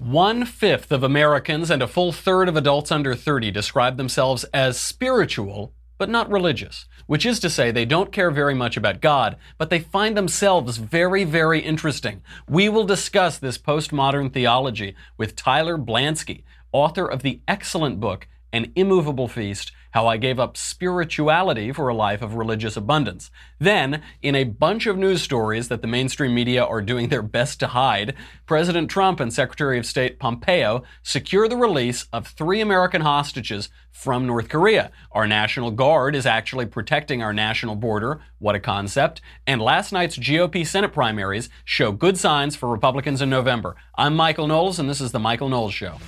One fifth of Americans and a full third of adults under 30 describe themselves as spiritual, but not religious, which is to say they don't care very much about God, but they find themselves very, very interesting. We will discuss this postmodern theology with Tyler Blanski, author of the excellent book, An Immovable Feast how I gave up spirituality for a life of religious abundance. Then, in a bunch of news stories that the mainstream media are doing their best to hide, President Trump and Secretary of State Pompeo secure the release of three American hostages from North Korea. Our National Guard is actually protecting our national border. What a concept. And last night's GOP Senate primaries show good signs for Republicans in November. I'm Michael Knowles, and this is The Michael Knowles Show.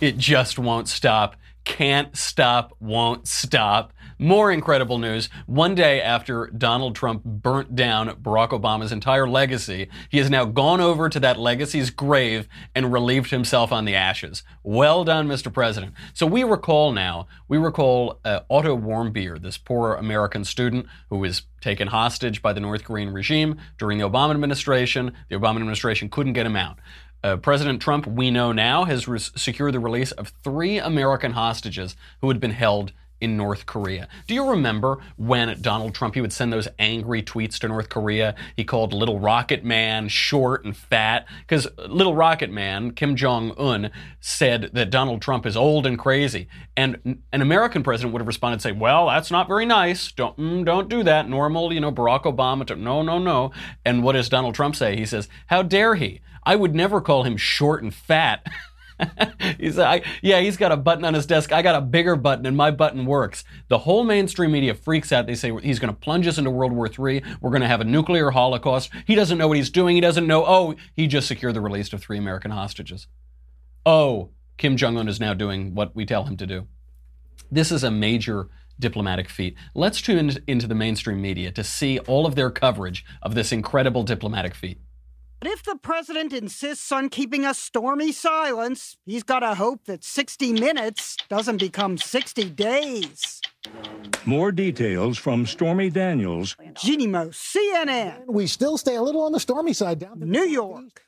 It just won't stop. Can't stop, won't stop. More incredible news. One day after Donald Trump burnt down Barack Obama's entire legacy, he has now gone over to that legacy's grave and relieved himself on the ashes. Well done, Mr. President. So we recall now, we recall uh, Otto Warmbier, this poor American student who was taken hostage by the North Korean regime during the Obama administration. The Obama administration couldn't get him out. Uh, President Trump, we know now, has re- secured the release of three American hostages who had been held in North Korea. Do you remember when Donald Trump he would send those angry tweets to North Korea? He called Little Rocket Man short and fat because Little Rocket Man Kim Jong Un said that Donald Trump is old and crazy, and an American president would have responded, say, "Well, that's not very nice. Don't mm, don't do that. Normal, you know, Barack Obama. No, no, no." And what does Donald Trump say? He says, "How dare he?" I would never call him short and fat. he's I, yeah, he's got a button on his desk. I got a bigger button, and my button works. The whole mainstream media freaks out. They say he's going to plunge us into World War III. We're going to have a nuclear holocaust. He doesn't know what he's doing. He doesn't know. Oh, he just secured the release of three American hostages. Oh, Kim Jong Un is now doing what we tell him to do. This is a major diplomatic feat. Let's tune into the mainstream media to see all of their coverage of this incredible diplomatic feat. But if the president insists on keeping a stormy silence, he's got to hope that 60 minutes doesn't become 60 days. More details from Stormy Daniels. Jeanne Moos, CNN. We still stay a little on the stormy side down in New York.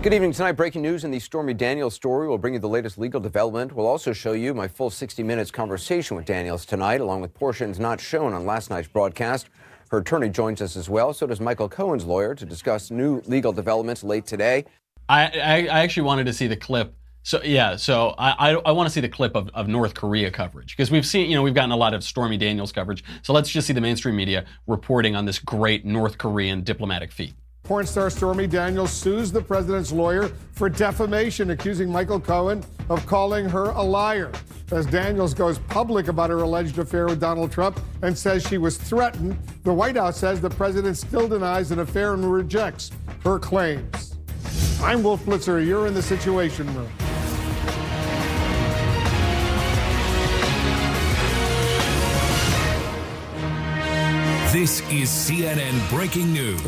Good evening tonight. Breaking news in the Stormy Daniels story. We'll bring you the latest legal development. We'll also show you my full 60 minutes conversation with Daniels tonight, along with portions not shown on last night's broadcast. Her attorney joins us as well. So does Michael Cohen's lawyer to discuss new legal developments late today. I, I, I actually wanted to see the clip. So yeah, so I, I, I want to see the clip of, of North Korea coverage because we've seen, you know, we've gotten a lot of Stormy Daniels coverage. So let's just see the mainstream media reporting on this great North Korean diplomatic feat. Porn star Stormy Daniels sues the president's lawyer for defamation, accusing Michael Cohen of calling her a liar. As Daniels goes public about her alleged affair with Donald Trump and says she was threatened, the White House says the president still denies an affair and rejects her claims. I'm Wolf Blitzer. You're in the Situation Room. This is CNN Breaking News.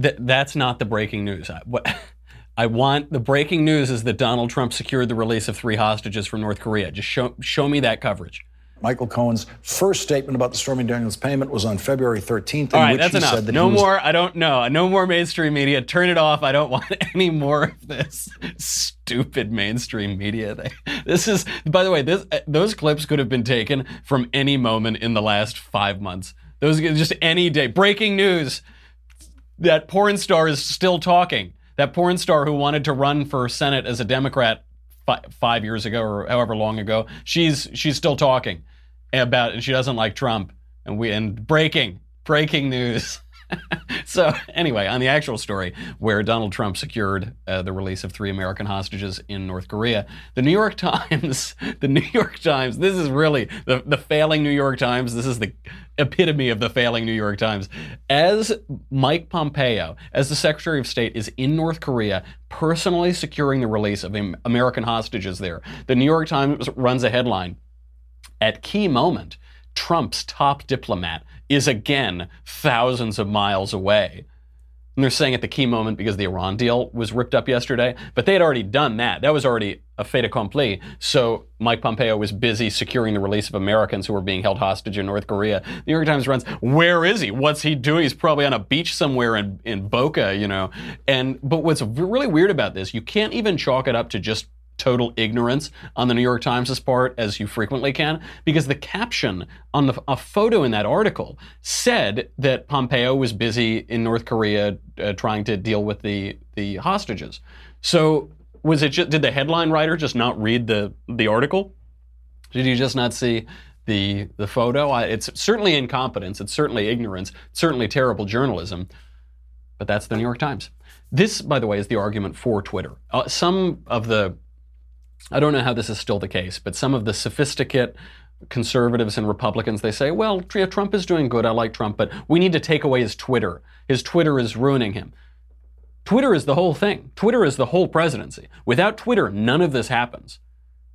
Th- that's not the breaking news. I, what, I want the breaking news is that Donald Trump secured the release of three hostages from North Korea. Just show show me that coverage. Michael Cohen's first statement about the Stormy Daniels payment was on February 13th. All right, that's enough. no more. I don't know. No more mainstream media. Turn it off. I don't want any more of this stupid mainstream media. Thing. This is, by the way, this uh, those clips could have been taken from any moment in the last five months. Those just any day. Breaking news that porn star is still talking. That porn star who wanted to run for Senate as a Democrat fi- five years ago or however long ago, she's she's still talking about, and she doesn't like Trump. And we and breaking breaking news. so anyway, on the actual story, where Donald Trump secured uh, the release of three American hostages in North Korea, the New York Times, the New York Times, this is really the, the failing New York Times. This is the epitome of the failing New York Times. As Mike Pompeo, as the Secretary of State, is in North Korea, personally securing the release of American hostages there, the New York Times runs a headline at key moment. Trump's top diplomat is again thousands of miles away. And they're saying at the key moment because the Iran deal was ripped up yesterday, but they had already done that. That was already a fait accompli. So Mike Pompeo was busy securing the release of Americans who were being held hostage in North Korea. The New York Times runs, where is he? What's he doing? He's probably on a beach somewhere in, in Boca, you know. And but what's really weird about this, you can't even chalk it up to just total ignorance on the New York Times' part, as you frequently can, because the caption on the, a photo in that article said that Pompeo was busy in North Korea uh, trying to deal with the, the hostages. So was it just, did the headline writer just not read the, the article? Did you just not see the, the photo? I, it's certainly incompetence. It's certainly ignorance. Certainly terrible journalism. But that's the New York Times. This, by the way, is the argument for Twitter. Uh, some of the I don't know how this is still the case, but some of the sophisticate conservatives and Republicans, they say, well, Trump is doing good. I like Trump, but we need to take away his Twitter. His Twitter is ruining him. Twitter is the whole thing. Twitter is the whole presidency. Without Twitter, none of this happens.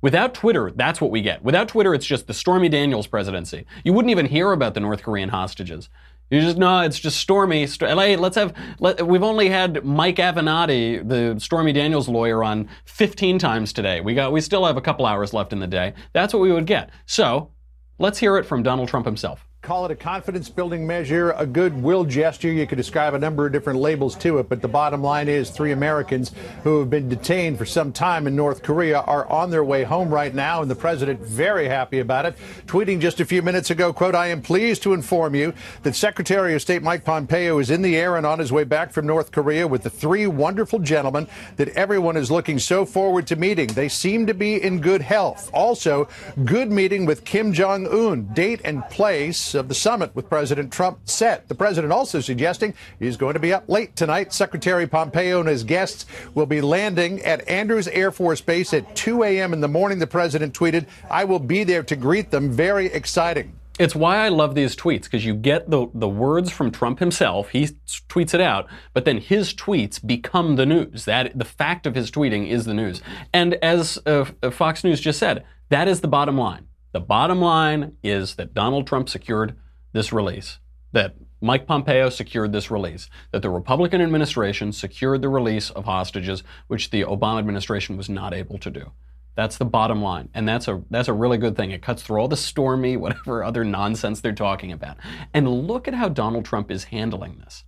Without Twitter, that's what we get. Without Twitter, it's just the Stormy Daniels presidency. You wouldn't even hear about the North Korean hostages. You just no, it's just Stormy. Hey, let's have. Let, we've only had Mike Avenatti, the Stormy Daniels lawyer, on 15 times today. We got. We still have a couple hours left in the day. That's what we would get. So, let's hear it from Donald Trump himself call it a confidence building measure, a goodwill gesture. You could describe a number of different labels to it, but the bottom line is three Americans who have been detained for some time in North Korea are on their way home right now, and the president very happy about it. Tweeting just a few minutes ago, quote, I am pleased to inform you that Secretary of State Mike Pompeo is in the air and on his way back from North Korea with the three wonderful gentlemen that everyone is looking so forward to meeting. They seem to be in good health. Also, good meeting with Kim Jong Un. Date and place of the summit with President Trump set. The president also suggesting he's going to be up late tonight. Secretary Pompeo and his guests will be landing at Andrews Air Force Base at 2 a.m. in the morning. The president tweeted, I will be there to greet them. Very exciting. It's why I love these tweets because you get the, the words from Trump himself. He tweets it out, but then his tweets become the news. That the fact of his tweeting is the news. And as uh, Fox News just said, that is the bottom line. The bottom line is that Donald Trump secured this release, that Mike Pompeo secured this release, that the Republican administration secured the release of hostages, which the Obama administration was not able to do. That's the bottom line, and that's a that's a really good thing. It cuts through all the stormy, whatever other nonsense they're talking about. And look at how Donald Trump is handling this.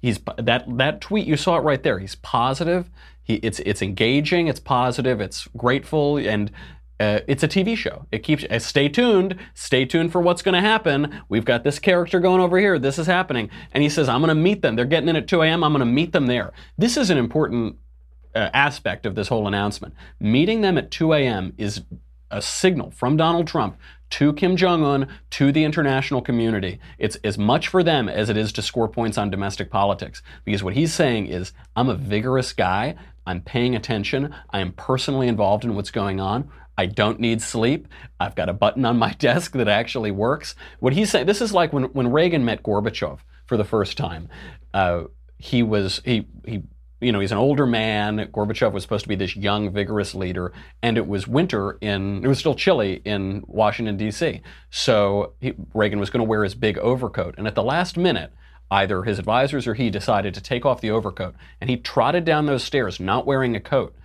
He's that that tweet you saw it right there. He's positive. He, it's it's engaging. It's positive. It's grateful, and uh, it's a TV show. It keeps. Uh, stay tuned. Stay tuned for what's going to happen. We've got this character going over here. This is happening. And he says, "I'm going to meet them. They're getting in at 2 a.m. I'm going to meet them there." This is an important uh, aspect of this whole announcement. Meeting them at 2 a.m. is a signal from Donald Trump to Kim Jong Un, to the international community. It's as much for them as it is to score points on domestic politics. Because what he's saying is, I'm a vigorous guy. I'm paying attention. I am personally involved in what's going on. I don't need sleep. I've got a button on my desk that actually works. What he's saying, this is like when, when Reagan met Gorbachev for the first time. Uh, he was, he, he, you know, he's an older man. Gorbachev was supposed to be this young, vigorous leader, and it was winter in, it was still chilly in Washington, D.C. So he, Reagan was going to wear his big overcoat. And at the last minute, either his advisors or he decided to take off the overcoat. And he trotted down those stairs, not wearing a coat,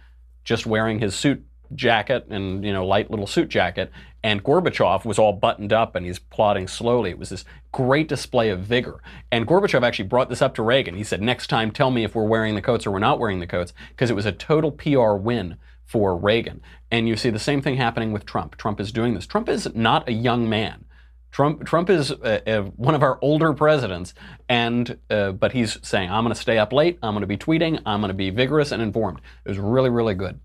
just wearing his suit jacket and you know light little suit jacket and Gorbachev was all buttoned up and he's plodding slowly. It was this great display of vigor. And Gorbachev actually brought this up to Reagan. He said, "Next time tell me if we're wearing the coats or we're not wearing the coats" because it was a total PR win for Reagan. And you see the same thing happening with Trump. Trump is doing this. Trump is not a young man. Trump, Trump is uh, uh, one of our older presidents, and uh, but he's saying, "I'm going to stay up late. I'm going to be tweeting. I'm going to be vigorous and informed." It was really, really good.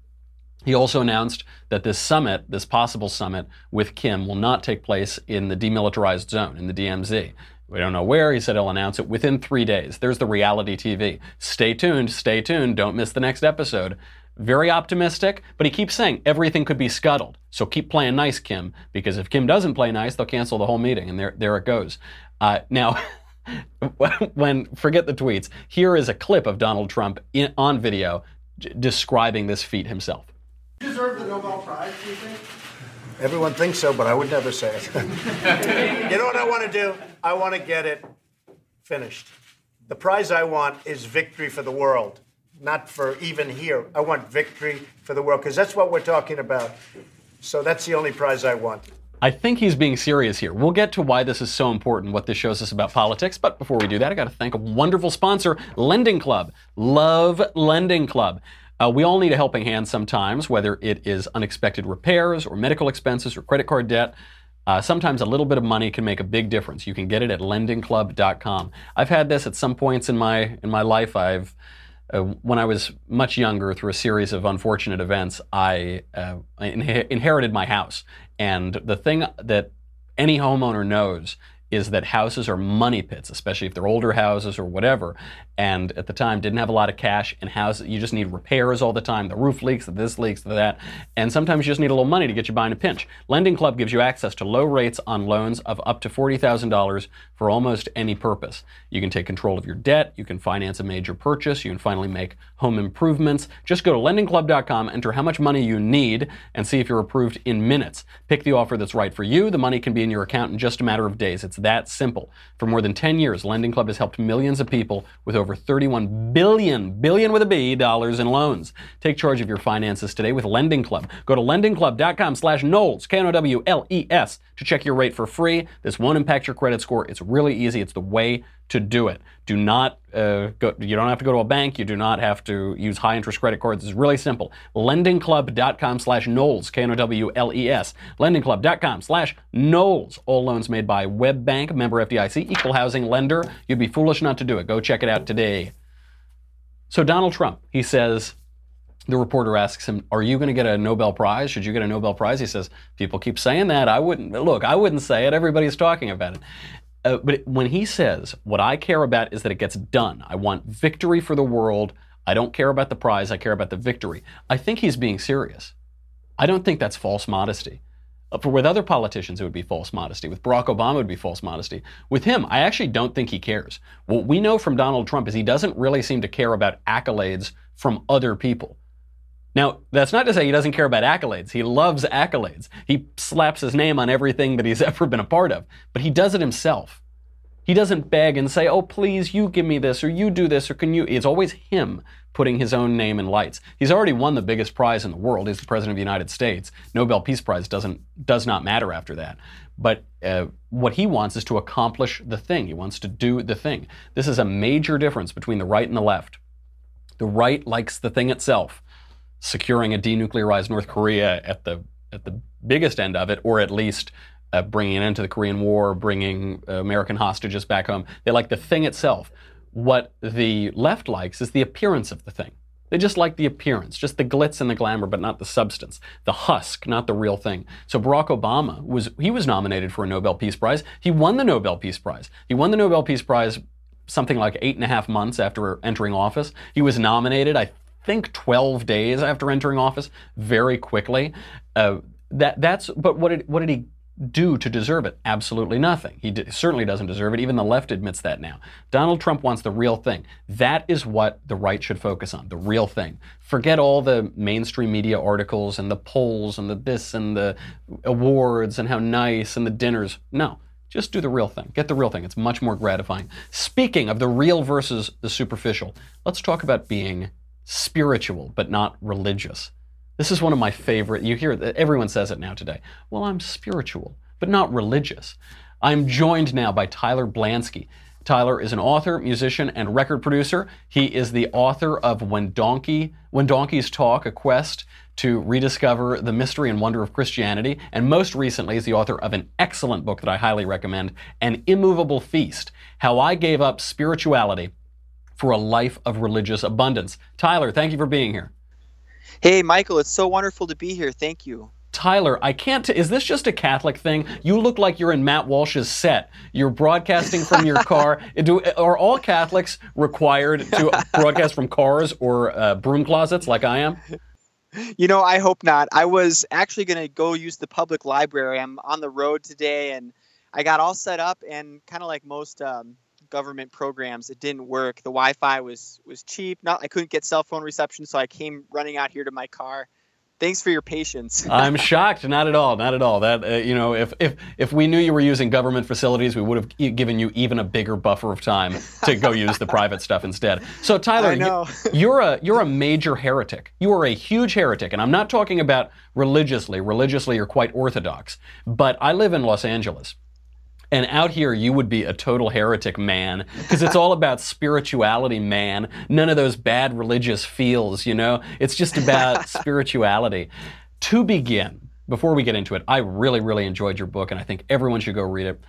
He also announced that this summit, this possible summit with Kim, will not take place in the demilitarized zone, in the DMZ. We don't know where. He said he'll announce it within three days. There's the reality TV. Stay tuned, stay tuned. Don't miss the next episode. Very optimistic, but he keeps saying everything could be scuttled. So keep playing nice, Kim, because if Kim doesn't play nice, they'll cancel the whole meeting, and there, there it goes. Uh, now, when forget the tweets, here is a clip of Donald Trump in, on video describing this feat himself deserve the Nobel Prize, do you think? Everyone thinks so, but I would never say it. you know what I want to do? I want to get it finished. The prize I want is victory for the world. not for even here. I want victory for the world because that's what we're talking about. So that's the only prize I want. I think he's being serious here. We'll get to why this is so important, what this shows us about politics. But before we do that, I got to thank a wonderful sponsor, Lending Club. Love Lending Club. Uh, we all need a helping hand sometimes, whether it is unexpected repairs or medical expenses or credit card debt. Uh, sometimes a little bit of money can make a big difference. You can get it at lendingclub.com. I've had this at some points in my in my life. I've uh, when I was much younger, through a series of unfortunate events, I, uh, inherited my house. And the thing that any homeowner knows is that houses are money pits, especially if they're older houses or whatever. And at the time, didn't have a lot of cash, and houses you just need repairs all the time. The roof leaks, this leaks, that, and sometimes you just need a little money to get you by in a pinch. Lending Club gives you access to low rates on loans of up to forty thousand dollars for almost any purpose. You can take control of your debt, you can finance a major purchase, you can finally make home improvements. Just go to lendingclub.com, enter how much money you need, and see if you're approved in minutes. Pick the offer that's right for you. The money can be in your account in just a matter of days. It's that simple. For more than 10 years, Lending Club has helped millions of people with over 31 billion, billion with a B, dollars in loans. Take charge of your finances today with Lending Club. Go to lendingclub.com slash Knowles, K-N-O-W-L-E-S, to check your rate for free. This won't impact your credit score. It's really easy. It's the way to do it. Do not uh, go, you don't have to go to a bank. You do not have to use high interest credit cards. It's really simple. Lendingclub.com slash Knowles, K-N-O-W-L-E-S. Lendingclub.com slash Knowles. All loans made by WebBank, member FDIC, equal housing lender. You'd be foolish not to do it. Go check it out today. So Donald Trump, he says, the reporter asks him, "Are you going to get a Nobel Prize? Should you get a Nobel Prize?" He says, "People keep saying that. I wouldn't. Look, I wouldn't say it. Everybody's talking about it." Uh, but when he says, what I care about is that it gets done, I want victory for the world. I don't care about the prize, I care about the victory. I think he's being serious. I don't think that's false modesty. Uh, for with other politicians, it would be false modesty. With Barack Obama, it would be false modesty. With him, I actually don't think he cares. What we know from Donald Trump is he doesn't really seem to care about accolades from other people. Now, that's not to say he doesn't care about accolades. He loves accolades. He slaps his name on everything that he's ever been a part of, but he does it himself. He doesn't beg and say, oh, please, you give me this, or you do this, or can you? It's always him putting his own name in lights. He's already won the biggest prize in the world. He's the President of the United States. Nobel Peace Prize doesn't, does not matter after that. But uh, what he wants is to accomplish the thing. He wants to do the thing. This is a major difference between the right and the left. The right likes the thing itself securing a denuclearized North Korea at the at the biggest end of it, or at least uh, bringing an end to the Korean War, bringing uh, American hostages back home. They like the thing itself. What the left likes is the appearance of the thing. They just like the appearance, just the glitz and the glamour, but not the substance, the husk, not the real thing. So Barack Obama was he was nominated for a Nobel Peace Prize. He won the Nobel Peace Prize. He won the Nobel Peace Prize something like eight and a half months after entering office. He was nominated, I think 12 days after entering office, very quickly. Uh, that that's but what did what did he do to deserve it? Absolutely nothing. He d- certainly doesn't deserve it. Even the left admits that now. Donald Trump wants the real thing. That is what the right should focus on, the real thing. Forget all the mainstream media articles and the polls and the this and the awards and how nice and the dinners. No. Just do the real thing. Get the real thing. It's much more gratifying. Speaking of the real versus the superficial, let's talk about being spiritual but not religious. This is one of my favorite. You hear that everyone says it now today. Well, I'm spiritual but not religious. I'm joined now by Tyler Blanski. Tyler is an author, musician, and record producer. He is the author of When Donkey When Donkeys Talk: A Quest to Rediscover the Mystery and Wonder of Christianity, and most recently is the author of an excellent book that I highly recommend, An Immovable Feast: How I Gave Up Spirituality for a life of religious abundance. Tyler, thank you for being here. Hey, Michael, it's so wonderful to be here. Thank you. Tyler, I can't. T- is this just a Catholic thing? You look like you're in Matt Walsh's set. You're broadcasting from your car. Do, are all Catholics required to broadcast from cars or uh, broom closets like I am? You know, I hope not. I was actually going to go use the public library. I'm on the road today and I got all set up and kind of like most um, government programs. It didn't work. The Wi-Fi was was cheap. Not I couldn't get cell phone reception, so I came running out here to my car. Thanks for your patience. I'm shocked. Not at all. Not at all. That uh, you know, if if if we knew you were using government facilities, we would have e- given you even a bigger buffer of time to go use the private stuff instead. So Tyler. You, you're a you're a major heretic. You are a huge heretic, and I'm not talking about religiously. Religiously, you're quite orthodox. But I live in Los Angeles. And out here, you would be a total heretic man because it's all about spirituality, man. None of those bad religious feels, you know? It's just about spirituality. To begin, before we get into it, I really, really enjoyed your book and I think everyone should go read it.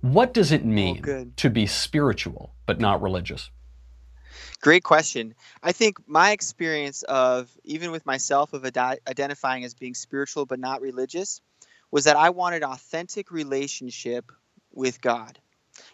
What does it oh, mean good. to be spiritual but not religious? Great question. I think my experience of, even with myself, of adi- identifying as being spiritual but not religious was that I wanted authentic relationship with God.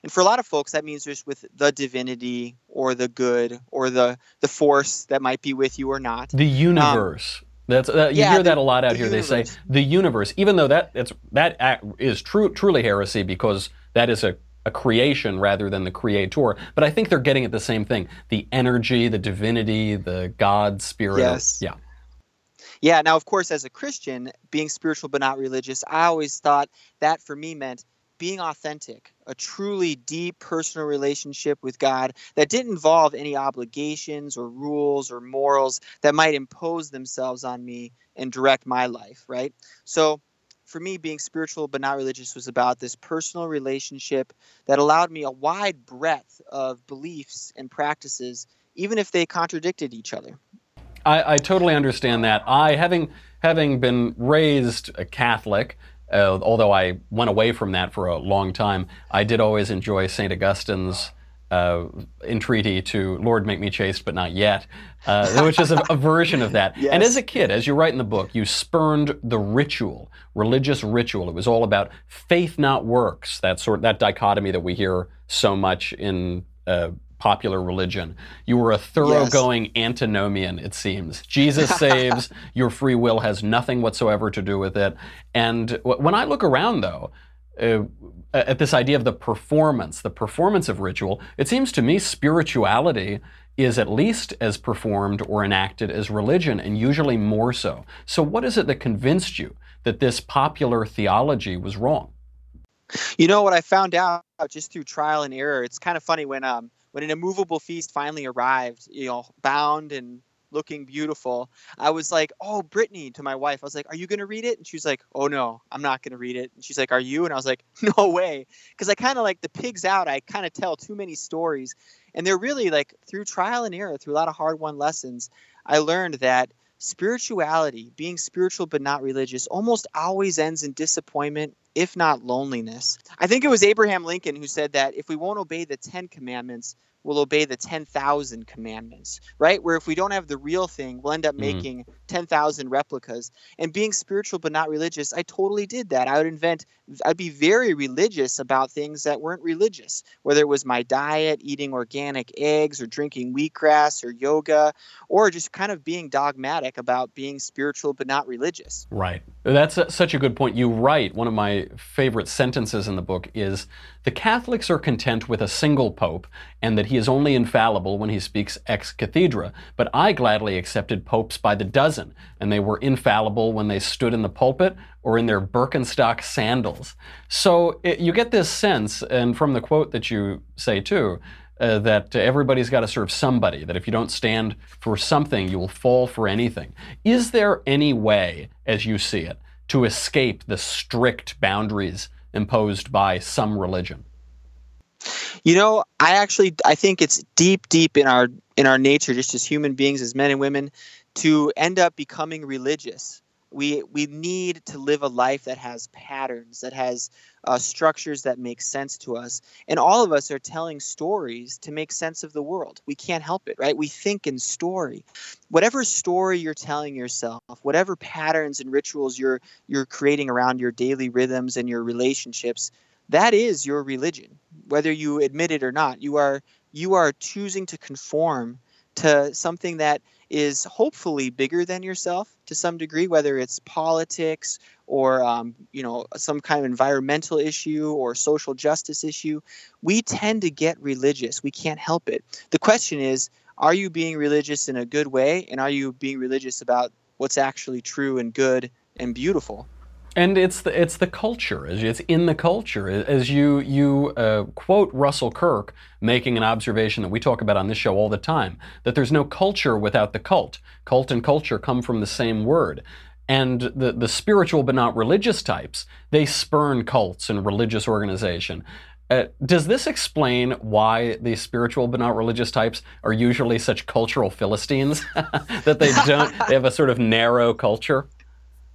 And for a lot of folks, that means just with the divinity or the good or the the force that might be with you or not. The universe. That's uh, you yeah, hear the- that a lot out the here. They say the universe, even though that that's that is true truly heresy because that is a, a creation rather than the creator. But I think they're getting at the same thing: the energy, the divinity, the God spirit. Yes. Yeah. Yeah, now of course as a Christian, being spiritual but not religious, I always thought that for me meant being authentic, a truly deep personal relationship with God that didn't involve any obligations or rules or morals that might impose themselves on me and direct my life, right? So for me, being spiritual but not religious was about this personal relationship that allowed me a wide breadth of beliefs and practices, even if they contradicted each other. I, I totally understand that. I having having been raised a Catholic, uh, although I went away from that for a long time, I did always enjoy Saint Augustine's uh, entreaty to "Lord, make me chaste, but not yet," uh, which is a, a version of that. And as a kid, as you write in the book, you spurned the ritual, religious ritual. It was all about faith, not works. That sort, that dichotomy that we hear so much in. Uh, popular religion. You were a thoroughgoing antinomian, it seems. Jesus saves, your free will has nothing whatsoever to do with it. And w- when I look around, though, uh, at this idea of the performance, the performance of ritual, it seems to me spirituality is at least as performed or enacted as religion, and usually more so. So, what is it that convinced you that this popular theology was wrong? You know what I found out just through trial and error. It's kind of funny when um when an immovable feast finally arrived, you know, bound and looking beautiful. I was like, "Oh, Brittany," to my wife. I was like, "Are you going to read it?" And she was like, "Oh no, I'm not going to read it." And she's like, "Are you?" And I was like, "No way," because I kind of like the pigs out. I kind of tell too many stories, and they're really like through trial and error, through a lot of hard-won lessons. I learned that spirituality, being spiritual but not religious, almost always ends in disappointment, if not loneliness. I think it was Abraham Lincoln who said that if we won't obey the Ten Commandments, we'll obey the 10,000 commandments, right? Where if we don't have the real thing, we'll end up Mhm. making 10,000 replicas. And being spiritual but not religious, I totally did that. I would invent, I'd be very religious about things that weren't religious, whether it was my diet, eating organic eggs, or drinking wheatgrass, or yoga, or just kind of being dogmatic about being spiritual but not religious. Right. That's a, such a good point. You write, one of my favorite sentences in the book is the Catholics are content with a single pope and that he is only infallible when he speaks ex cathedra. But I gladly accepted popes by the dozen, and they were infallible when they stood in the pulpit or in their Birkenstock sandals. So it, you get this sense, and from the quote that you say too, uh, that everybody's got to serve somebody, that if you don't stand for something, you will fall for anything. Is there any way, as you see it, to escape the strict boundaries imposed by some religion? You know, I actually I think it's deep, deep in our in our nature, just as human beings, as men and women, to end up becoming religious. We we need to live a life that has patterns, that has uh, structures that make sense to us, and all of us are telling stories to make sense of the world. We can't help it, right? We think in story. Whatever story you're telling yourself, whatever patterns and rituals you're you're creating around your daily rhythms and your relationships, that is your religion whether you admit it or not you are you are choosing to conform to something that is hopefully bigger than yourself to some degree whether it's politics or um, you know some kind of environmental issue or social justice issue. We tend to get religious. We can't help it. The question is are you being religious in a good way? And are you being religious about what's actually true and good and beautiful. And it's the it's the culture. It's in the culture. As you you uh, quote Russell Kirk making an observation that we talk about on this show all the time that there's no culture without the cult. Cult and culture come from the same word. And the, the spiritual but not religious types, they spurn cults and religious organization. Uh, does this explain why the spiritual but not religious types are usually such cultural philistines that they don't they have a sort of narrow culture?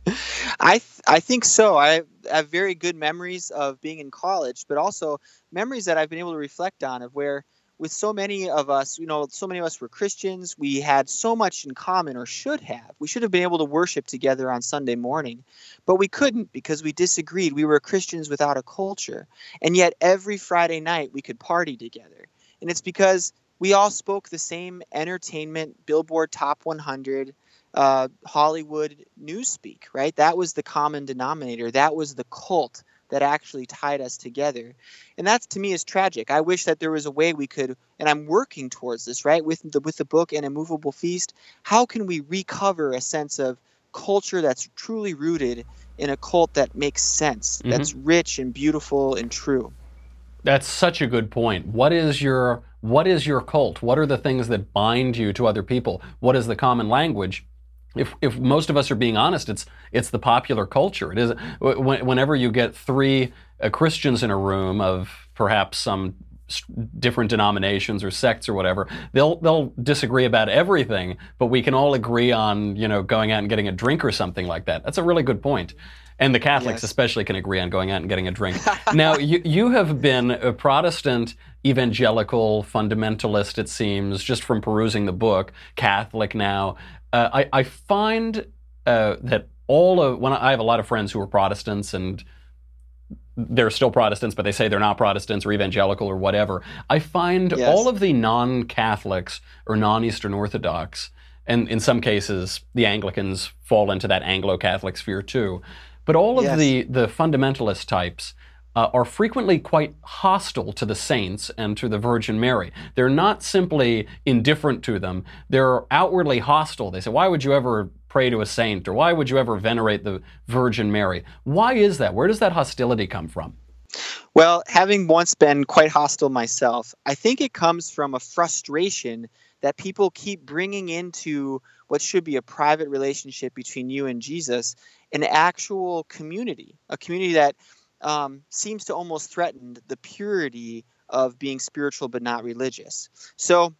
I th- I think so. I have very good memories of being in college, but also memories that I've been able to reflect on of where with so many of us, you know, so many of us were Christians. We had so much in common, or should have. We should have been able to worship together on Sunday morning, but we couldn't because we disagreed. We were Christians without a culture. And yet, every Friday night, we could party together. And it's because we all spoke the same entertainment, Billboard Top 100, uh, Hollywood newspeak, right? That was the common denominator. That was the cult that actually tied us together. And that to me is tragic. I wish that there was a way we could and I'm working towards this, right? With the with the book and Immovable Feast, how can we recover a sense of culture that's truly rooted in a cult that makes sense, mm-hmm. that's rich and beautiful and true? That's such a good point. What is your what is your cult? What are the things that bind you to other people? What is the common language? If, if most of us are being honest, it's it's the popular culture. It is whenever you get three uh, Christians in a room of perhaps some different denominations or sects or whatever, they'll they'll disagree about everything, but we can all agree on you know going out and getting a drink or something like that. That's a really good point. And the Catholics yes. especially can agree on going out and getting a drink. now, you, you have been a Protestant evangelical fundamentalist, it seems, just from perusing the book, Catholic now. Uh, I, I, find uh, that all of when I have a lot of friends who are Protestants and they're still Protestants, but they say they're not Protestants or evangelical or whatever. I find yes. all of the non-Catholics or non-Eastern Orthodox, and in some cases the Anglicans fall into that Anglo-Catholic sphere too, but all of yes. the the fundamentalist types uh, are frequently quite hostile to the saints and to the Virgin Mary. They're not simply indifferent to them, they're outwardly hostile. They say, Why would you ever pray to a saint? Or why would you ever venerate the Virgin Mary? Why is that? Where does that hostility come from? Well, having once been quite hostile myself, I think it comes from a frustration that people keep bringing into what should be a private relationship between you and Jesus an actual community, a community that um, seems to almost threaten the purity of being spiritual but not religious. So,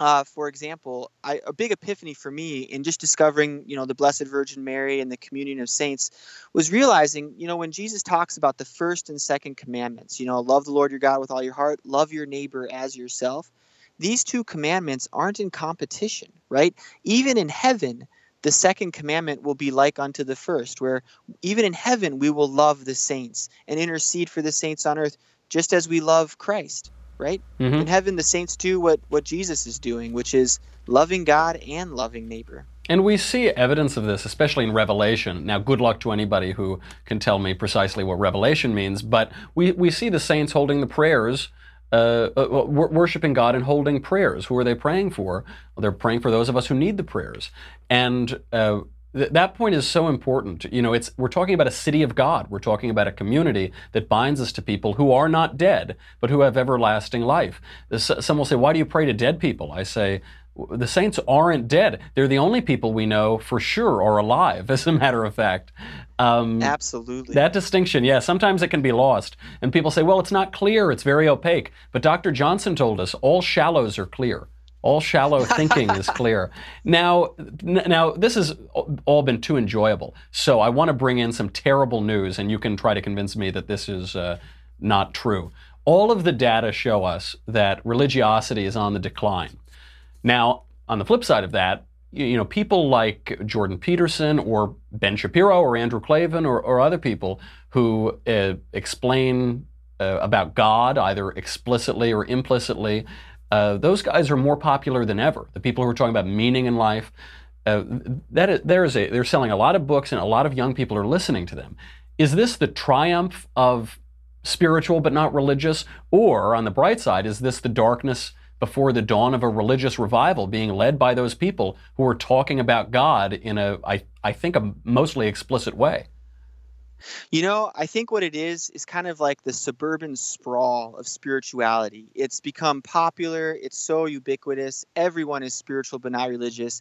uh, for example, I, a big epiphany for me in just discovering, you know, the Blessed Virgin Mary and the communion of saints was realizing, you know, when Jesus talks about the first and second commandments, you know, love the Lord your God with all your heart, love your neighbor as yourself. These two commandments aren't in competition, right? Even in heaven, the second commandment will be like unto the first, where even in heaven we will love the saints and intercede for the saints on earth, just as we love Christ, right? Mm-hmm. In heaven, the saints do what, what Jesus is doing, which is loving God and loving neighbor. And we see evidence of this, especially in Revelation. Now, good luck to anybody who can tell me precisely what Revelation means, but we, we see the saints holding the prayers uh, uh, worshiping God and holding prayers. Who are they praying for? Well, they're praying for those of us who need the prayers. And uh, th- that point is so important. You know, it's we're talking about a city of God. We're talking about a community that binds us to people who are not dead, but who have everlasting life. Some will say, "Why do you pray to dead people?" I say, the saints aren't dead. They're the only people we know for sure are alive, as a matter of fact. Um, Absolutely. That distinction, yeah, sometimes it can be lost. And people say, well, it's not clear, it's very opaque. But Dr. Johnson told us all shallows are clear. All shallow thinking is clear. Now, n- now this has all been too enjoyable. So I want to bring in some terrible news, and you can try to convince me that this is uh, not true. All of the data show us that religiosity is on the decline. Now, on the flip side of that, you know, people like Jordan Peterson or Ben Shapiro or Andrew Klavan or, or other people who uh, explain uh, about God either explicitly or implicitly, uh, those guys are more popular than ever. The people who are talking about meaning in life, uh, that is, there is a, they're selling a lot of books and a lot of young people are listening to them. Is this the triumph of spiritual but not religious? Or on the bright side, is this the darkness before the dawn of a religious revival being led by those people who are talking about God in a, I, I think, a mostly explicit way. You know, I think what it is is kind of like the suburban sprawl of spirituality. It's become popular, it's so ubiquitous. Everyone is spiritual but not religious.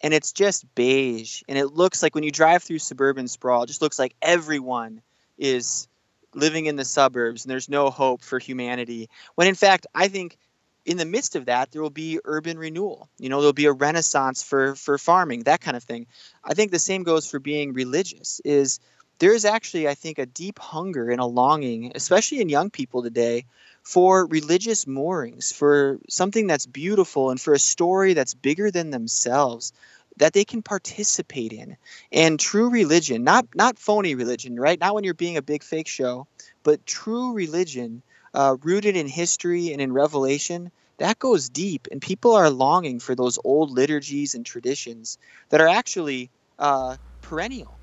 And it's just beige. And it looks like when you drive through suburban sprawl, it just looks like everyone is living in the suburbs and there's no hope for humanity. When in fact, I think in the midst of that, there will be urban renewal. You know, there'll be a renaissance for for farming, that kind of thing. I think the same goes for being religious. Is there is actually, I think, a deep hunger and a longing, especially in young people today, for religious moorings, for something that's beautiful and for a story that's bigger than themselves that they can participate in. And true religion, not not phony religion, right? Not when you're being a big fake show, but true religion uh, rooted in history and in revelation, that goes deep. And people are longing for those old liturgies and traditions that are actually uh, perennial.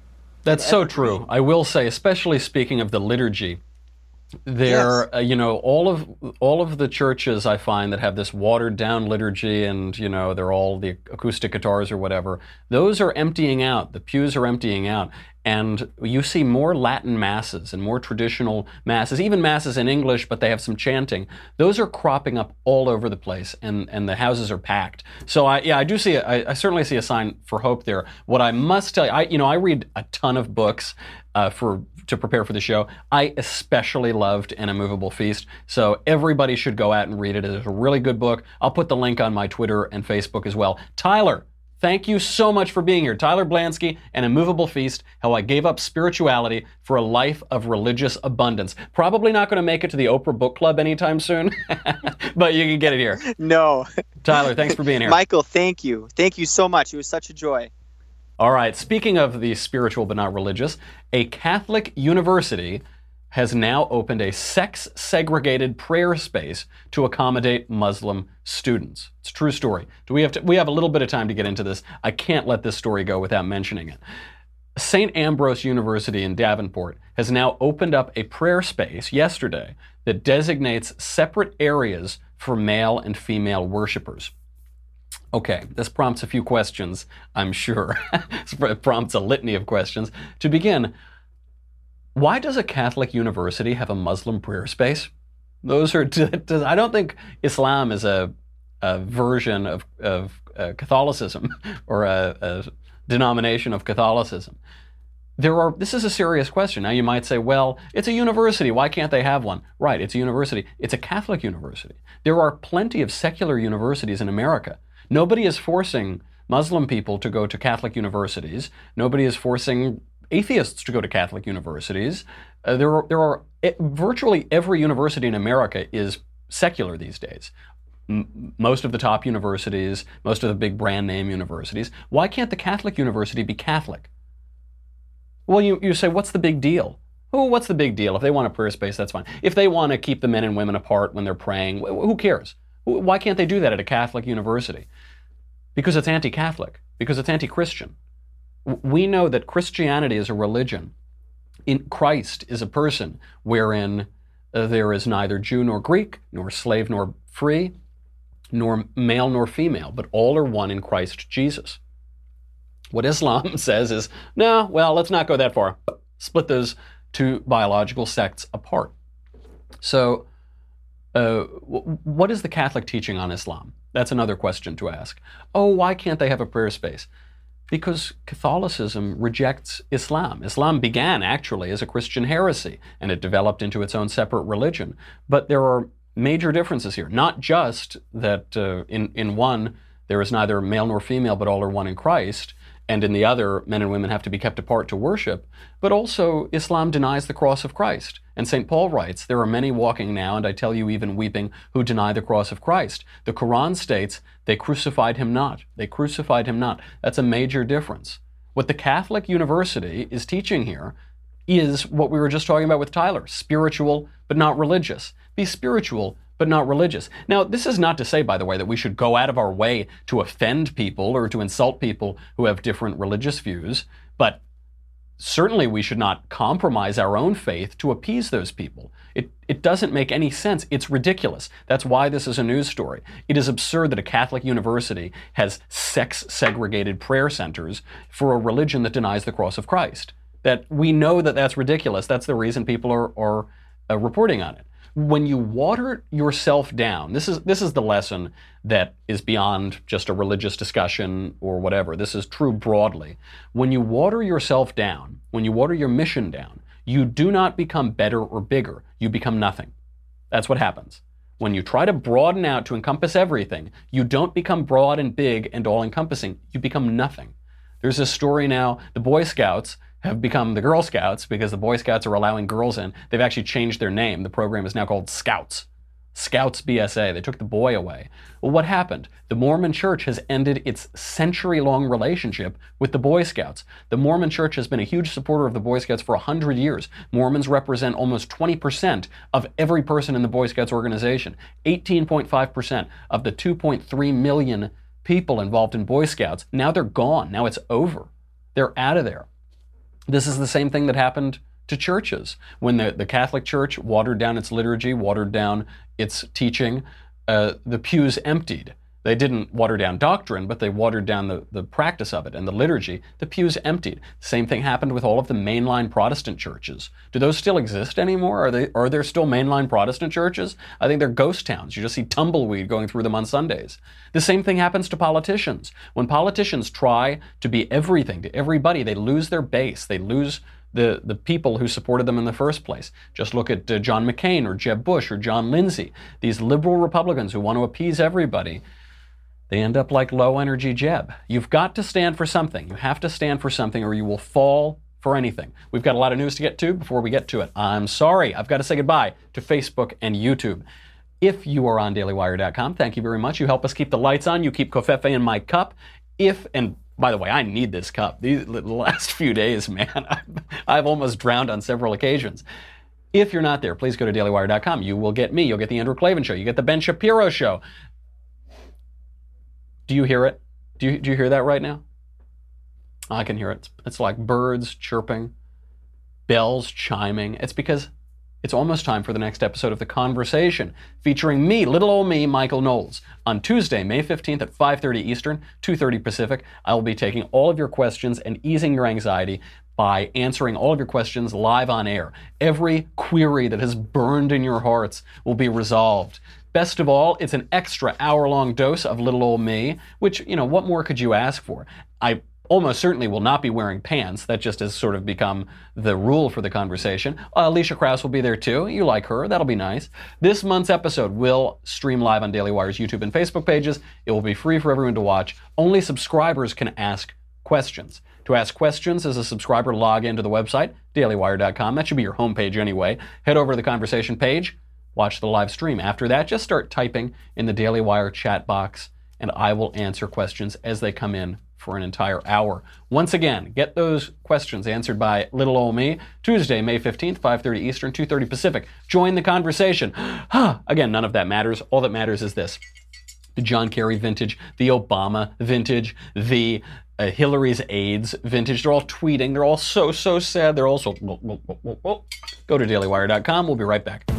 That's so true. I will say, especially speaking of the liturgy, there, Yes. uh, you know, all of all of the churches I find that have this watered down liturgy, and you know, they're all the acoustic guitars or whatever. Those are emptying out. The pews are emptying out, and you see more Latin masses and more traditional masses, even masses in English, but they have some chanting. Those are cropping up all over the place, and and the houses are packed. So I, yeah, I do see. I, certainly see a sign for hope there. What I must tell you, I, you know, I read a ton of books uh, for to prepare for the show. I especially loved An Immovable Feast, so everybody should go out and read it. It's a really good book. I'll put the link on my Twitter and Facebook as well. Tyler, thank you so much for being here. Tyler Blanski, An Immovable Feast, How I Gave Up Spirituality for a Life of Religious Abundance. Probably not going to make it to the Oprah Book Club anytime soon, but you can get it here. No. Tyler, thanks for being here. Michael, thank you. Thank you so much. It was such a joy. All right, speaking of the spiritual but not religious, a Catholic university has now opened a sex segregated prayer space to accommodate Muslim students. It's a true story. Do we have to, we have a little bit of time to get into this. I can't let this story go without mentioning it. St. Ambrose University in Davenport has now opened up a prayer space yesterday that designates separate areas for male and female worshipers. Okay, this prompts a few questions, I'm sure. it prompts a litany of questions. To begin, why does a Catholic university have a Muslim prayer space? Those are, I don't think Islam is a, a version of, of uh, Catholicism or a, a denomination of Catholicism. There are, this is a serious question. Now you might say, well, it's a university. Why can't they have one? Right, it's a university. It's a Catholic university. There are plenty of secular universities in America. Nobody is forcing Muslim people to go to Catholic universities. Nobody is forcing atheists to go to Catholic universities. Uh, there are, there are eh, virtually every university in America is secular these days. M- most of the top universities, most of the big brand name universities. Why can't the Catholic university be Catholic? Well, you, you say, what's the big deal? Oh, what's the big deal? If they want a prayer space, that's fine. If they want to keep the men and women apart when they're praying, wh- who cares? Wh- Why can't they do that at a Catholic university? Because it's anti Catholic, because it's anti Christian. We know that Christianity is a religion. In Christ is a person wherein uh, there is neither Jew nor Greek, nor slave nor free, nor male nor female, but all are one in Christ Jesus. What Islam says is, no, well, let's not go that far. Split those two biological sects apart. So, uh, what is the Catholic teaching on Islam? That's another question to ask. Oh, why can't they have a prayer space? Because Catholicism rejects Islam. Islam began actually as a Christian heresy and it developed into its own separate religion. But there are major differences here. Not just that uh, in, in one, there is neither male nor female, but all are one in Christ, and in the other, men and women have to be kept apart to worship, but also Islam denies the cross of Christ. And St. Paul writes, There are many walking now, and I tell you even weeping, who deny the cross of Christ. The Quran states, They crucified him not. They crucified him not. That's a major difference. What the Catholic University is teaching here is what we were just talking about with Tyler spiritual, but not religious. Be spiritual, but not religious. Now, this is not to say, by the way, that we should go out of our way to offend people or to insult people who have different religious views, but certainly we should not compromise our own faith to appease those people. It, it doesn't make any sense. It's ridiculous. That's why this is a news story. It is absurd that a Catholic university has sex segregated prayer centers for a religion that denies the cross of Christ. That we know that that's ridiculous. That's the reason people are, are uh, reporting on it. When you water yourself down, this is this is the lesson that is beyond just a religious discussion or whatever. This is true broadly. When you water yourself down, when you water your mission down, you do not become better or bigger. You become nothing. That's what happens. When you try to broaden out to encompass everything, you don't become broad and big and all encompassing. You become nothing. There's a story now, the Boy Scouts have become the Girl Scouts because the Boy Scouts are allowing girls in. They've actually changed their name. The program is now called Scouts. Scouts BSA. They took the boy away. Well, what happened? The Mormon Church has ended its century long relationship with the Boy Scouts. The Mormon Church has been a huge supporter of the Boy Scouts for 100 years. Mormons represent almost 20% of every person in the Boy Scouts organization, 18.5% of the 2.3 million people involved in Boy Scouts. Now they're gone. Now it's over. They're out of there. This is the same thing that happened to churches. When the, the Catholic Church watered down its liturgy, watered down its teaching, uh, the pews emptied. They didn't water down doctrine, but they watered down the, the practice of it and the liturgy. The pews emptied. Same thing happened with all of the mainline Protestant churches. Do those still exist anymore? Are, they, are there still mainline Protestant churches? I think they're ghost towns. You just see tumbleweed going through them on Sundays. The same thing happens to politicians. When politicians try to be everything to everybody, they lose their base. They lose the, the people who supported them in the first place. Just look at uh, John McCain or Jeb Bush or John Lindsay. These liberal Republicans who want to appease everybody, they end up like low energy Jeb. You've got to stand for something. You have to stand for something or you will fall for anything. We've got a lot of news to get to before we get to it. I'm sorry. I've got to say goodbye to Facebook and YouTube. If you are on dailywire.com, thank you very much. You help us keep the lights on. You keep Covfefe in my cup. If, and by the way, I need this cup. These the last few days, man, I've, I've almost drowned on several occasions. If you're not there, please go to dailywire.com. You will get me. You'll get the Andrew Klavan show. You get the Ben Shapiro show. Do you hear it? Do you, do you hear that right now? I can hear it. It's, it's like birds chirping, bells chiming. It's because it's almost time for the next episode of The Conversation, featuring me, little old me, Michael Knowles. On Tuesday, May 15th at 5.30 Eastern, 2.30 Pacific, I will be taking all of your questions and easing your anxiety by answering all of your questions live on air. Every query that has burned in your hearts will be resolved. Best of all, it's an extra hour-long dose of little old me, which, you know, what more could you ask for? I almost certainly will not be wearing pants. That just has sort of become the rule for the conversation. Uh, Alicia Krause will be there too. You like her. That'll be nice. This month's episode will stream live on Daily Wire's YouTube and Facebook pages. It will be free for everyone to watch. Only subscribers can ask questions. To ask questions as a subscriber, log into the website, dailywire.com. That should be your homepage anyway. Head over to the conversation page, watch the live stream. After that, just start typing in the Daily Wire chat box, and I will answer questions as they come in for an entire hour. Once again, get those questions answered by little old me Tuesday, May 15th, 5:30 Eastern, 2:30 Pacific. Join the conversation. again, none of that matters. All that matters is this. The John Kerry vintage, the Obama vintage, the uh, Hillary's aides vintage. They're all tweeting. They're all so, so sad. They're also. Go to dailywire.com. We'll be right back.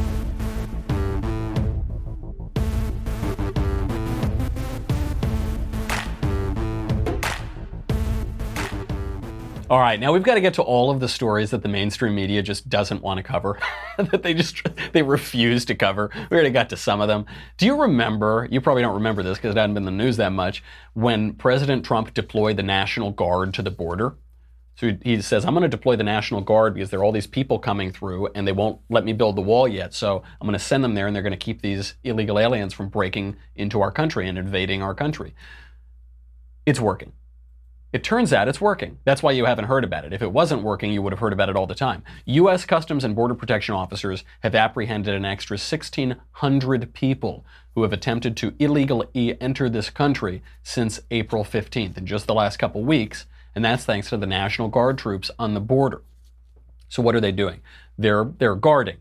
All right, now we've got to get to all of the stories that the mainstream media just doesn't want to cover, that they just they refuse to cover. We already got to some of them. Do you remember? You probably don't remember this because it hadn't been the news that much. When President Trump deployed the National Guard to the border, so he says, "I'm going to deploy the National Guard because there are all these people coming through, and they won't let me build the wall yet. So I'm going to send them there, and they're going to keep these illegal aliens from breaking into our country and invading our country." It's working. It turns out it's working. That's why you haven't heard about it. If it wasn't working, you would have heard about it all the time. U.S. Customs and Border Protection officers have apprehended an extra 1,600 people who have attempted to illegally enter this country since April 15th, in just the last couple weeks, and that's thanks to the National Guard troops on the border. So what are they doing? They're they're guarding.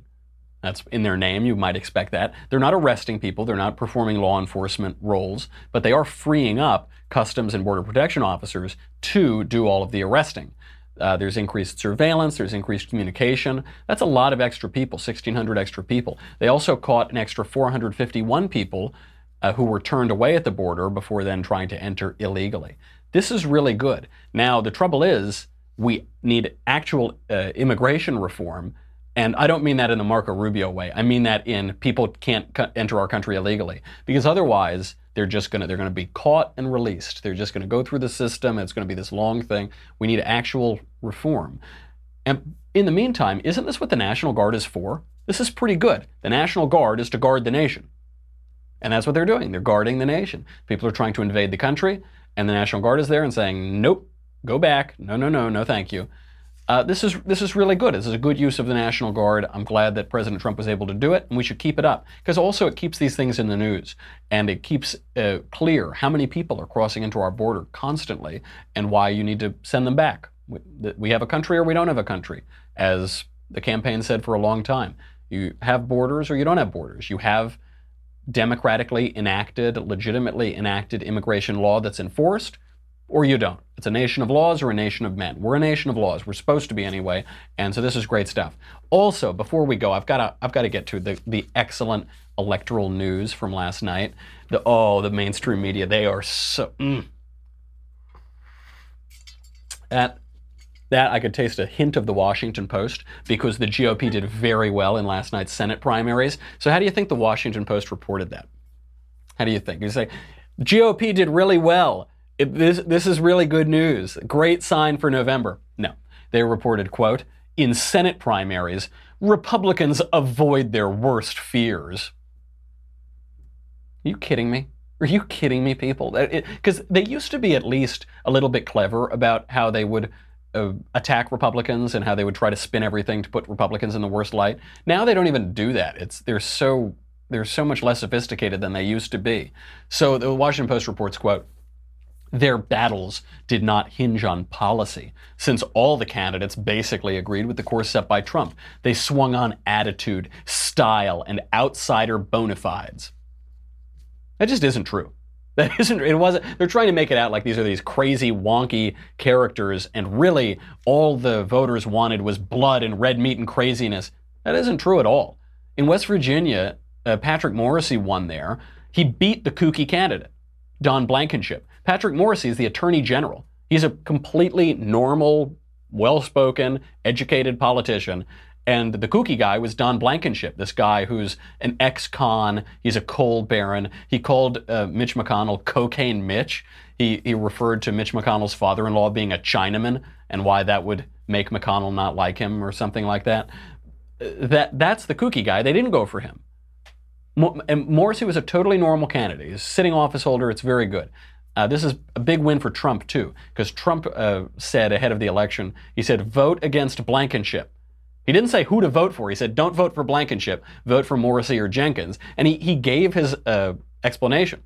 That's in their name, you might expect that. They're not arresting people, they're not performing law enforcement roles, but they are freeing up Customs and Border Protection officers to do all of the arresting. Uh, there's increased surveillance, there's increased communication. That's a lot of extra people, 1,600 extra people. They also caught an extra 451 people uh, who were turned away at the border before then trying to enter illegally. This is really good. Now, the trouble is, we need actual uh, immigration reform. And I don't mean that in the Marco Rubio way. I mean that in people can't enter our country illegally. Because otherwise, they're just going to they're going to be caught and released. They're just going to go through the system. It's going to be this long thing. We need actual reform. And in the meantime, isn't this what the National Guard is for? This is pretty good. The National Guard is to guard the nation. And that's what they're doing. They're guarding the nation. People are trying to invade the country, and the National Guard is there and saying, "Nope, go back. No, no, no, no, thank you." Uh, this is this is really good. This is a good use of the National Guard. I'm glad that President Trump was able to do it, and we should keep it up because also it keeps these things in the news and it keeps uh, clear how many people are crossing into our border constantly and why you need to send them back. We, we have a country or we don't have a country, as the campaign said for a long time. You have borders or you don't have borders. You have democratically enacted, legitimately enacted immigration law that's enforced or you don't. It's a nation of laws or a nation of men. We're a nation of laws. We're supposed to be anyway. And so this is great stuff. Also, before we go, I've got to I've got to get to the the excellent electoral news from last night. The oh, the mainstream media, they are so mm. that that I could taste a hint of the Washington Post because the GOP did very well in last night's Senate primaries. So how do you think the Washington Post reported that? How do you think? You say GOP did really well it, this, this is really good news. Great sign for November. No. They reported, quote, in Senate primaries, Republicans avoid their worst fears. Are you kidding me? Are you kidding me, people? Because they used to be at least a little bit clever about how they would uh, attack Republicans and how they would try to spin everything to put Republicans in the worst light. Now they don't even do that. It's they're so they're so much less sophisticated than they used to be. So the Washington Post reports, quote, their battles did not hinge on policy, since all the candidates basically agreed with the course set by Trump. They swung on attitude, style, and outsider bona fides. That just isn't true. That isn't, it wasn't, they're trying to make it out like these are these crazy, wonky characters, and really all the voters wanted was blood and red meat and craziness. That isn't true at all. In West Virginia, uh, Patrick Morrisey won there. He beat the kooky candidate, Don Blankenship. Patrick Morrisey is the Attorney General. He's a completely normal, well spoken, educated politician. And the kooky guy was Don Blankenship, this guy who's an ex con. He's a coal baron. He called uh, Mitch McConnell Cocaine Mitch. He, he referred to Mitch McConnell's father in law being a Chinaman and why that would make McConnell not like him or something like that. That that's the kooky guy. They didn't go for him. and Morrisey was a totally normal candidate. He's a sitting office holder. It's very good. Uh, this is a big win for Trump, too, because Trump uh, said ahead of the election, he said, vote against Blankenship. He didn't say who to vote for. He said, don't vote for Blankenship, vote for Morrisey or Jenkins. And he, he gave his uh, explanation.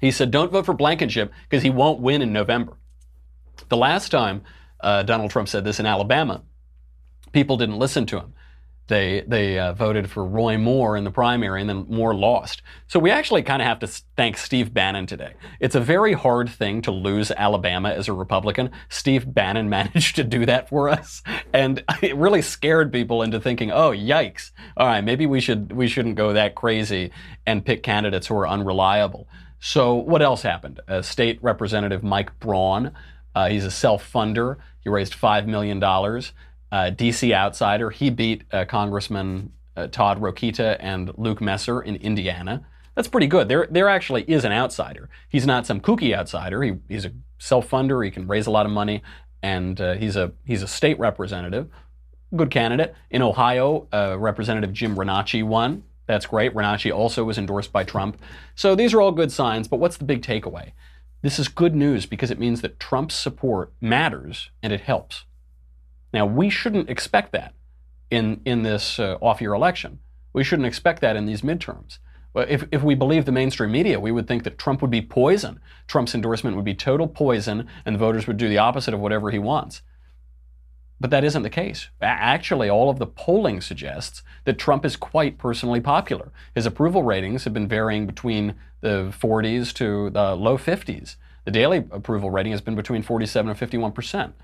He said, don't vote for Blankenship because he won't win in November. The last time uh, Donald Trump said this in Alabama, people didn't listen to him they they uh, voted for Roy Moore in the primary, and then Moore lost. So we actually kind of have to thank Steve Bannon today. It's a very hard thing to lose Alabama as a Republican. Steve Bannon managed to do that for us, and it really scared people into thinking, "Oh, yikes! All right, maybe we should we shouldn't go that crazy and pick candidates who are unreliable." So what else happened? Uh, State Representative Mike Braun, uh, he's a self-funder. He raised five million dollars uh, DC outsider. He beat uh, Congressman uh, Todd Rokita and Luke Messer in Indiana. That's pretty good. There, there actually is an outsider. He's not some kooky outsider. He, he's a self-funder. He can raise a lot of money, and uh, he's a he's a state representative. Good candidate in Ohio. Uh, Representative Jim Renacci won. That's great. Renacci also was endorsed by Trump. So these are all good signs. But what's the big takeaway? This is good news because it means that Trump's support matters and it helps. Now, we shouldn't expect that in, in this uh, off year election. We shouldn't expect that in these midterms. If, if we believe the mainstream media, we would think that Trump would be poison. Trump's endorsement would be total poison, and the voters would do the opposite of whatever he wants. But that isn't the case. Actually, all of the polling suggests that Trump is quite personally popular. His approval ratings have been varying between the 40s to the low 50s. The daily approval rating has been between 47 and 51 percent.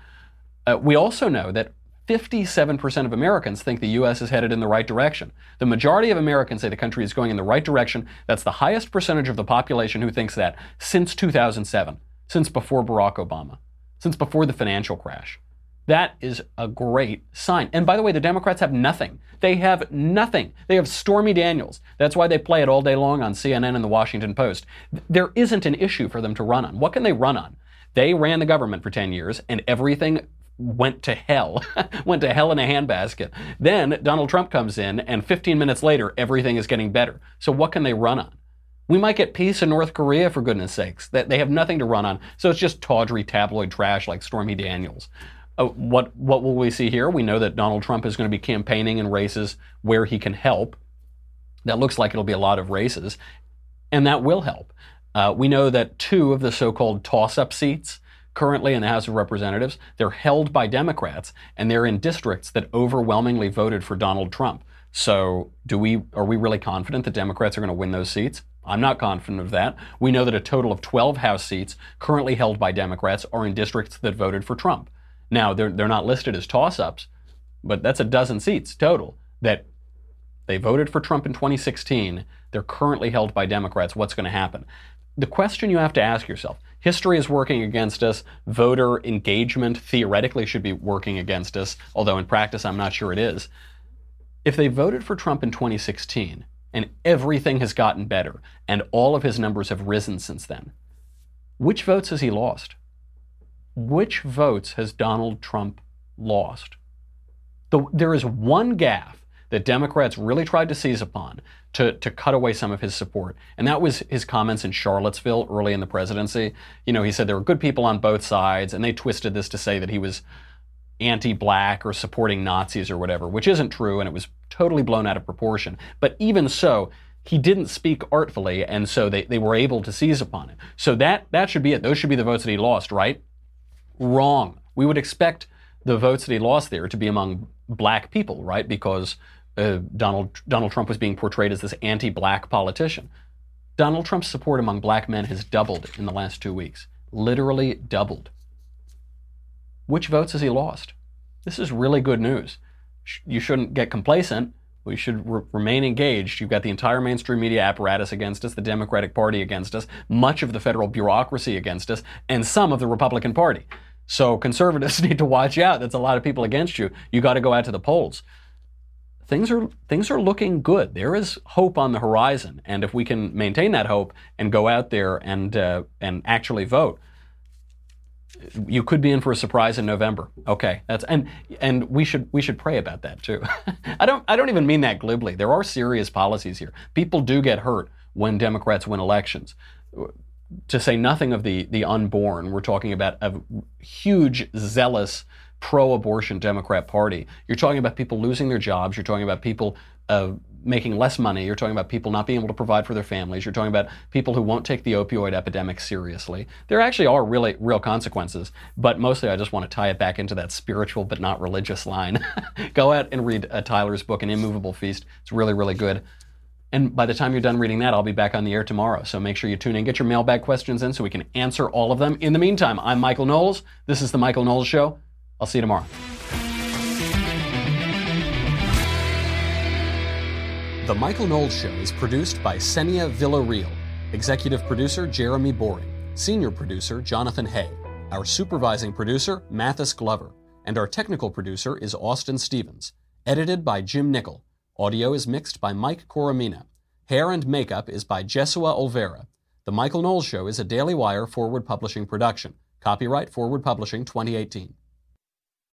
Uh, we also know that 57% of Americans think the U.S. is headed in the right direction. The majority of Americans say the country is going in the right direction. That's the highest percentage of the population who thinks that since 2007, since before Barack Obama, since before the financial crash. That is a great sign. And by the way, the Democrats have nothing. They have nothing. They have Stormy Daniels. That's why they play it all day long on CNN and the Washington Post. There isn't an issue for them to run on. What can they run on? They ran the government for 10 years and everything went to hell, went to hell in a handbasket. Then Donald Trump comes in, and 15 minutes later, everything is getting better. So what can they run on? We might get peace in North Korea, for goodness sakes. That they have nothing to run on. So it's just tawdry tabloid trash like Stormy Daniels. Uh, what what will we see here? We know that Donald Trump is going to be campaigning in races where he can help. That looks like it'll be a lot of races, and that will help. Uh, we know that two of the so-called toss-up seats currently in the House of Representatives, they're held by Democrats, and they're in districts that overwhelmingly voted for Donald Trump. So, do we are we really confident that Democrats are going to win those seats? I'm not confident of that. We know that a total of 12 House seats currently held by Democrats are in districts that voted for Trump. Now, they're, they're not listed as toss ups, but that's a dozen seats total that they voted for Trump in 2016. They're currently held by Democrats. What's going to happen? The question you have to ask yourself history is working against us. Voter engagement theoretically should be working against us, although in practice I'm not sure it is. If they voted for Trump in 2016 and everything has gotten better and all of his numbers have risen since then, which votes has he lost? which votes has Donald Trump lost? The, there is one gaffe that Democrats really tried to seize upon to, to cut away some of his support. And that was his comments in Charlottesville early in the presidency. You know, he said there were good people on both sides, and they twisted this to say that he was anti black or supporting Nazis or whatever, which isn't true, and it was totally blown out of proportion. But even so, he didn't speak artfully, and so they, they were able to seize upon it. So that, that should be it. Those should be the votes that he lost, right? wrong. We would expect the votes that he lost there to be among black people, right? Because uh, Donald Donald Trump was being portrayed as this anti-black politician. Donald Trump's support among black men has doubled in the last two weeks, literally doubled. Which votes has he lost? This is really good news. You shouldn't get complacent. We should re- remain engaged. You've got the entire mainstream media apparatus against us, the Democratic Party against us, much of the federal bureaucracy against us, and some of the Republican Party. So conservatives need to watch out. That's a lot of people against you. You got to go out to the polls. Things are things are looking good. There is hope on the horizon, and if we can maintain that hope and go out there and uh, and actually vote, you could be in for a surprise in November. Okay, that's and and we should we should pray about that too. I don't I don't even mean that glibly. There are serious policies here. People do get hurt when Democrats win elections to say nothing of the, the unborn, we're talking about a huge, zealous, pro abortion Democrat Party. You're talking about people losing their jobs. You're talking about people uh, making less money. You're talking about people not being able to provide for their families. You're talking about people who won't take the opioid epidemic seriously. There actually are really real consequences, but mostly I just want to tie it back into that spiritual but not religious line. Go out and read uh, Tyler's book, An Immovable Feast. It's really, really good. And by the time you're done reading that, I'll be back on the air tomorrow. So make sure you tune in, get your mailbag questions in so we can answer all of them. In the meantime, I'm Michael Knowles. This is The Michael Knowles Show. I'll see you tomorrow. The Michael Knowles Show is produced by Senia Villarreal, executive producer Jeremy Boring, senior producer Jonathan Hay, our supervising producer Mathis Glover, and our technical producer is Austin Stevens, edited by Jim Nickel. Audio is mixed by Mike Coromina. Hair and makeup is by Jesua Olvera. The Michael Knowles Show is a Daily Wire forward publishing production. Copyright Forward Publishing 2018.